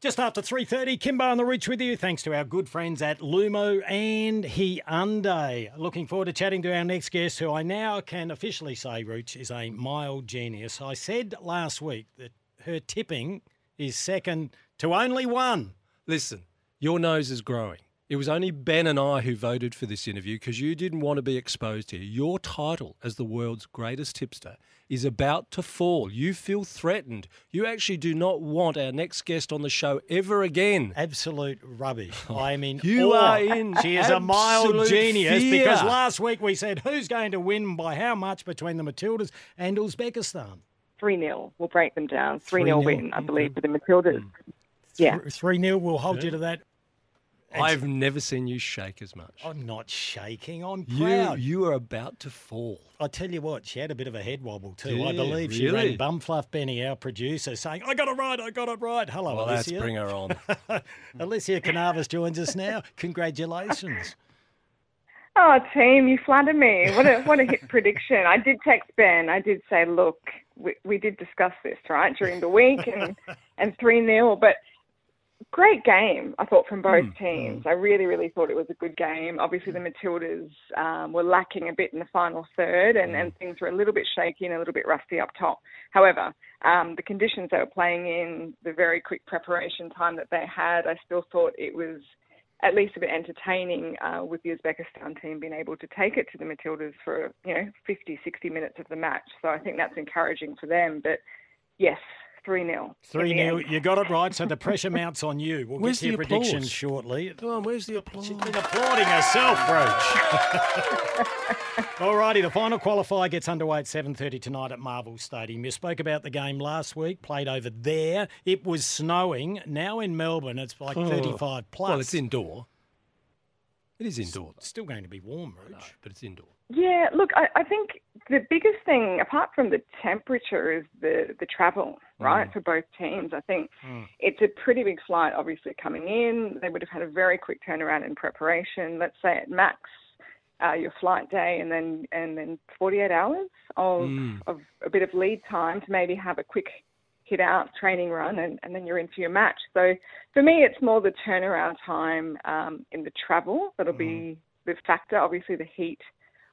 Just after 3.30, Kimbo on the Reach with you, thanks to our good friends at Lumo and Hyundai. Looking forward to chatting to our next guest, who I now can officially say, Rooch, is a mild genius. I said last week that her tipping is second to only one. Listen, your nose is growing. It was only Ben and I who voted for this interview because you didn't want to be exposed here. Your title as the world's greatest tipster is about to fall. You feel threatened. You actually do not want our next guest on the show ever again. Absolute rubbish. I mean, You awe. are in She is a mild genius fear. because last week we said who's going to win by how much between the Matildas and Uzbekistan. 3 0. We'll break them down. 3 3-0. win, I believe, for the Matildas. Hmm. Yeah. 3 0, we'll hold you to that. I've never seen you shake as much. I'm not shaking. I'm You, proud. you are about to fall. I tell you what, she had a bit of a head wobble too. Yeah, I believe she really? rang Bumfluff Benny, our producer, saying, I got it right, I got it right. Hello, Well, let's Elissia. bring her on. Elissia Carnavas joins us now. Congratulations. Oh, team, you flatter me. What a what a hit prediction. I did text Ben. I did say, look, we, we did discuss this, right, during the week and, and 3 0. But great game, I thought, from both teams. I really, really thought it was a good game. Obviously, the Matildas um, were lacking a bit in the final third, and, and things were a little bit shaky and a little bit rusty up top. However, um, the conditions they were playing in, the very quick preparation time that they had, I still thought it was at least a bit entertaining uh, with the Uzbekistan team being able to take it to the Matildas for, you know, 50, 60 minutes of the match. So I think that's encouraging for them. But yes, 3 0. 3 0. You got it right, so the pressure mounts on you. We'll Where's get to your predictions applause? shortly. Come on, where's the applause? She's been applauding herself, Roach. Alrighty, the final qualifier gets underway at 7.30 tonight at Marvel Stadium. You spoke about the game last week, played over there. It was snowing. Now in Melbourne, it's like 35 plus. Oh. Well, it's indoor. It is indoor, It's Still going to be warm, Roach. but it's indoor. Yeah, look, I, I think the biggest thing, apart from the temperature, is the, the travel, mm. right, for both teams. I think hmm. it's a pretty big flight, obviously, coming in. They would have had a very quick turnaround in preparation. Let's say at max, uh, your flight day, and then and then 48 hours of mm. of a bit of lead time to maybe have a quick hit out training run, and, and then you're in for your match. So for me, it's more the turnaround time um, in the travel that'll be the factor. Obviously, the heat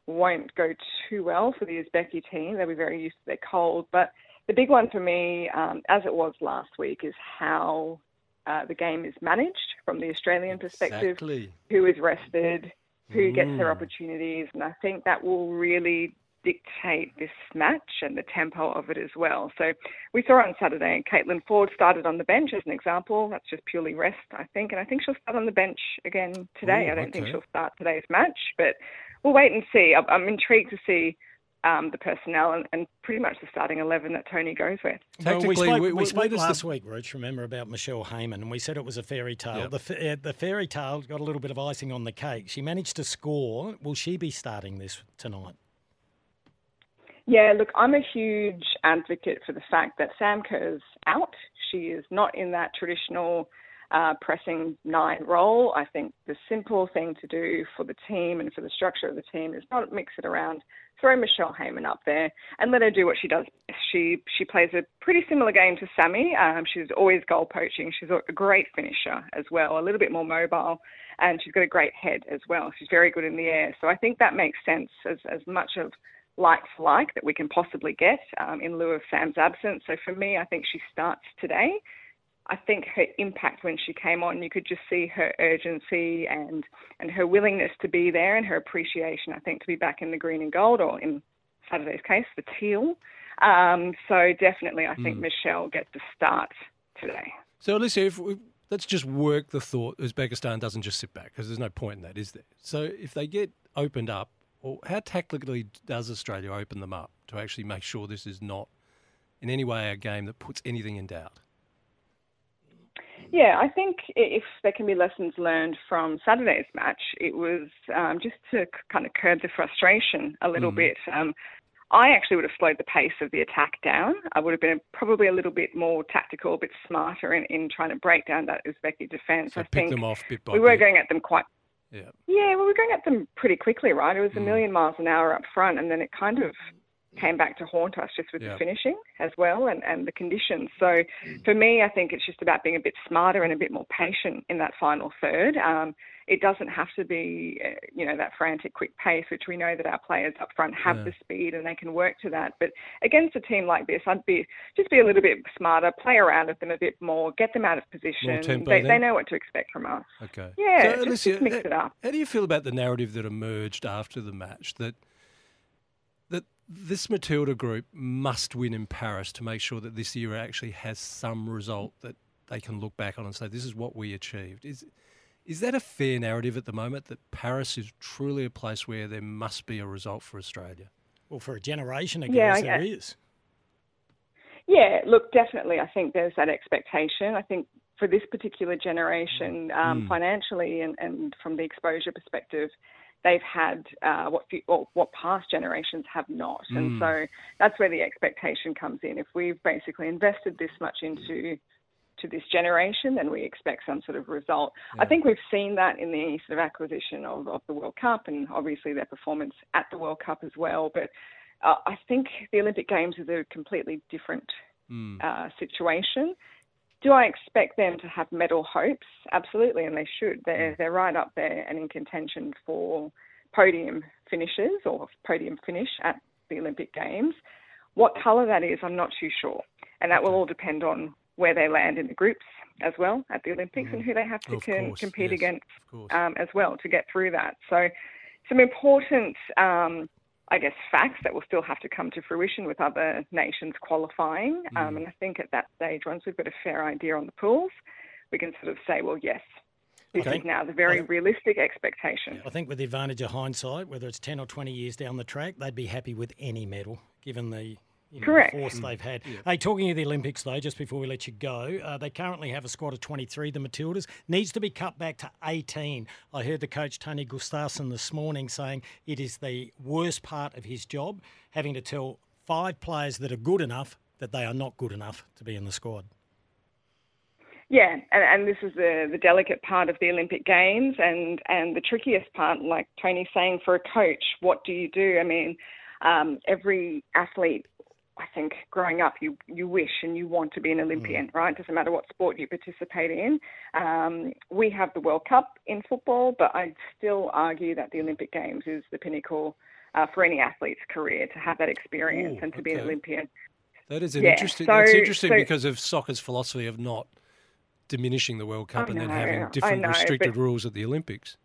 won't go too well for the Uzbeki team. They'll be very used to their cold. But the big one for me, um, as it was last week, is how uh, the game is managed from the Australian perspective. Exactly. Who is rested, who gets Mm. their opportunities, and I think that will really dictate this match and the tempo of it as well. So we saw on Saturday, Caitlin Foord started on the bench as an example. That's just purely rest, I think, and I think she'll start on the bench again today. Ooh, I don't think she'll start today's match, but we'll wait and see. I'm, I'm intrigued to see um, the personnel and, and pretty much the starting 11 that Tony goes with. Well, we spoke, we- we we- spoke where does the- last week, Roach, remember, about Michelle Heyman, and we said it was a fairy tale. Yep. The, fa- uh, the fairy tale got a little bit of icing on the cake. She managed to score. Will she be starting this tonight? Yeah, look, I'm a huge advocate for the fact that Sam Kerr's out. She is not in that traditional uh, pressing nine role. I think the simple thing to do for the team and for the structure of the team is not mix it around. Throw Michelle Heyman up there and let her do what she does. She she plays a pretty similar game to Sammy. Um, she's always goal poaching. She's a great finisher as well, a little bit more mobile, and she's got a great head as well. She's very good in the air. So I think that makes sense as as much of like for like that we can possibly get um, in lieu of Sam's absence. So for me, I think she starts today. I think her impact when she came on, you could just see her urgency and and her willingness to be there and her appreciation. I think to be back in the green and gold, or in Saturday's case, the teal. Um, so definitely, I think mm. Michelle gets the start today. So Elissia, if we, let's just work the thought Uzbekistan doesn't just sit back because there's no point in that, is there? So if they get opened up, or how tactically does Australia open them up to actually make sure this is not in any way a game that puts anything in doubt? Yeah, I think if there can be lessons learned from Saturday's match, it was um, just to kind of curb the frustration a little mm. bit. Um, I actually would have slowed the pace of the attack down. I would have been probably a little bit more tactical, a bit smarter in, in trying to break down that Uzbeki defence. So I pick them off bit by we bit. were going at them quite. Yeah. Yeah, well, we were going at them pretty quickly, right? It was a mm. million miles an hour up front, and then it kind of came back to haunt us just with the finishing as well and, and the conditions. So for me, I think it's just about being a bit smarter and a bit more patient in that final third. Um, it doesn't have to be, uh, you know, that frantic, quick pace, which we know that our players up front have yeah. the speed and they can work to that. But against a team like this, I'd be just be a little bit smarter, play around with them a bit more, get them out of position. They, they, know what to expect from us. Okay. Yeah, so, just, Elissia, just mix it up. How do you feel about the narrative that emerged after the match that this Matilda group must win in Paris to make sure that this year actually has some result that they can look back on and say, this is what we achieved. Is, is that a fair narrative at the moment that Paris is truly a place where there must be a result for Australia? Well, for a generation ago, yeah, there is. Yeah, look, definitely. I think there's that expectation. I think for this particular generation, um, mm. financially and, and from the exposure perspective, they've had uh, what what past generations have not, mm. and so that's where the expectation comes in. If we've basically invested this much into to this generation, then we expect some sort of result. Yeah. I think we've seen that in the sort of acquisition of, of the World Cup and obviously their performance at the World Cup as well. But uh, I think the Olympic Games is a completely different mm. uh, situation. Do I expect them to have medal hopes? Absolutely, and they should. They're they're right up there and in contention for podium finishes or podium finish at the Olympic Games. What colour that is, I'm not too sure, and that will all depend on where they land in the groups as well at the Olympics mm. and who they have to con- compete yes, against um, as well to get through that. So, some important um, I guess, facts that will still have to come to fruition with other nations qualifying. Um, mm. Um, and I think at that stage, once we've got a fair idea on the pools, we can sort of say, well, yes, this okay. is now the very realistic expectation. I think with the advantage of hindsight, whether it's 10 or 20 years down the track, they'd be happy with any medal, given the you know, Correct. the force mm. they've had. Yeah. Hey, talking of the Olympics, though, just before we let you go, uh, they currently have a squad of 23, the Matildas. Needs to be cut back to 18. I heard the coach, Tony Gustavsson, this morning saying it is the worst part of his job, having to tell five players that are good enough that they are not good enough to be in the squad. Yeah, and, and this is the, the delicate part of the Olympic Games and, and the trickiest part, like Tony's saying, for a coach, what do you do? I mean, um, every athlete I think growing up, you you wish and you want to be an Olympian, mm. right? Doesn't matter what sport you participate in. Um, we have the World Cup in football, but I'd still argue that the Olympic Games is the pinnacle uh, for any athlete's career to have that experience Ooh, and to okay. be an Olympian. That is an yeah, interesting. So, that's interesting so, because of soccer's philosophy of not diminishing the World Cup and then having different know, restricted rules at the Olympics.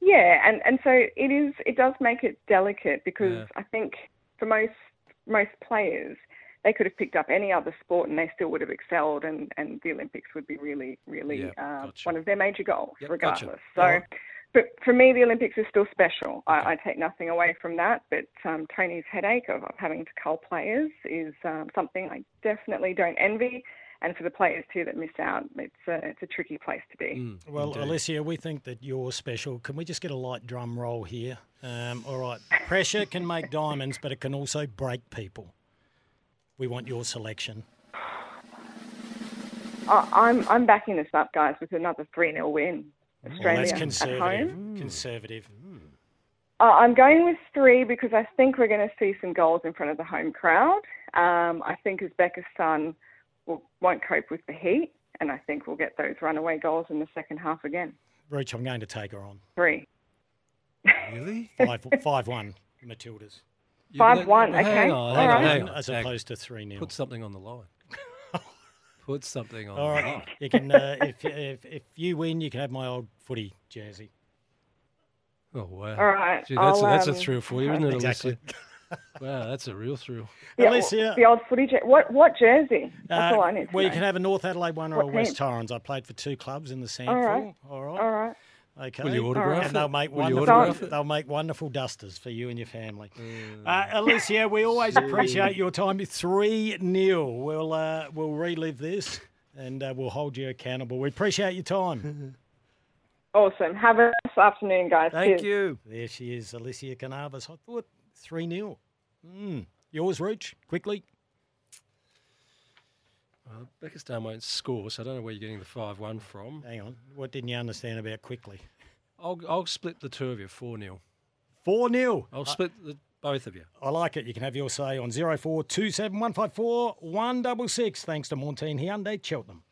Yeah, and and so it is. It does make it delicate because yeah. I think for most most players, they could have picked up any other sport and they still would have excelled, and, and the Olympics would be really, really uh, gotcha. one of their major goals, yep, regardless. Gotcha. So, but for me, the Olympics is still special. Okay. I, I, take nothing away from that, but um, Tony's headache of, of, having to cull players is um, something I definitely don't envy and for the players too that miss out, it's a, it's a tricky place to be. Mm, well, indeed. Elissia, we think that you're special. Can we just get a light drum roll here? Um, all right, pressure can make diamonds, but it can also break people. We want your selection. I'm I'm backing this up, guys, with another three 0 win. Australia well, that's conservative. at home. Conservative. Uh, I'm going with three because I think we're going to see some goals in front of the home crowd. Um, I think Uzbekistan will, won't cope with the heat, and I think we'll get those runaway goals in the second half again. Reach, I'm going to take her on. Three. Really? five, five one, Matildas. Five one. Okay. Hang on, hang on, hang on. As opposed to three 0 Put something on the line. Put something on. All right. the you can. Uh, if, if if you win, you can have my old footy jersey. Oh wow! All right, Gee, that's, I'll, a, that's a um, thrill for you, isn't it? Exactly. Elissia? Wow, that's a real thrill. The, Elissia. the old footy jersey. What what jersey? That's Uh, all I need to well, you can have a North Adelaide one or What a West team? Torrens. I played for two clubs in the SANFL. All right. All right. All right. Okay. Will you autograph And they'll make Will wonderful. autograph? They'll make wonderful dusters for you and your family. Uh, Elissia, we always appreciate your time. Three 0 We'll uh, we'll relive this and uh, we'll hold you accountable. We appreciate your time. Awesome. Have a nice afternoon, guys. Thank Cheers. you. there she is, Elissia Carnavas. I thought three 0 mm. Yours, Rooch, quickly. Well, Beckistan won't score, so I don't know where you're getting the five-one from. Hang on. What didn't you understand about quickly? I'll I'll split the two of you four 0 Four 0 I'll split the, both of you. I like it. You can have your say on 0427 154 166. Thanks to Montine Hyundai, Cheltenham.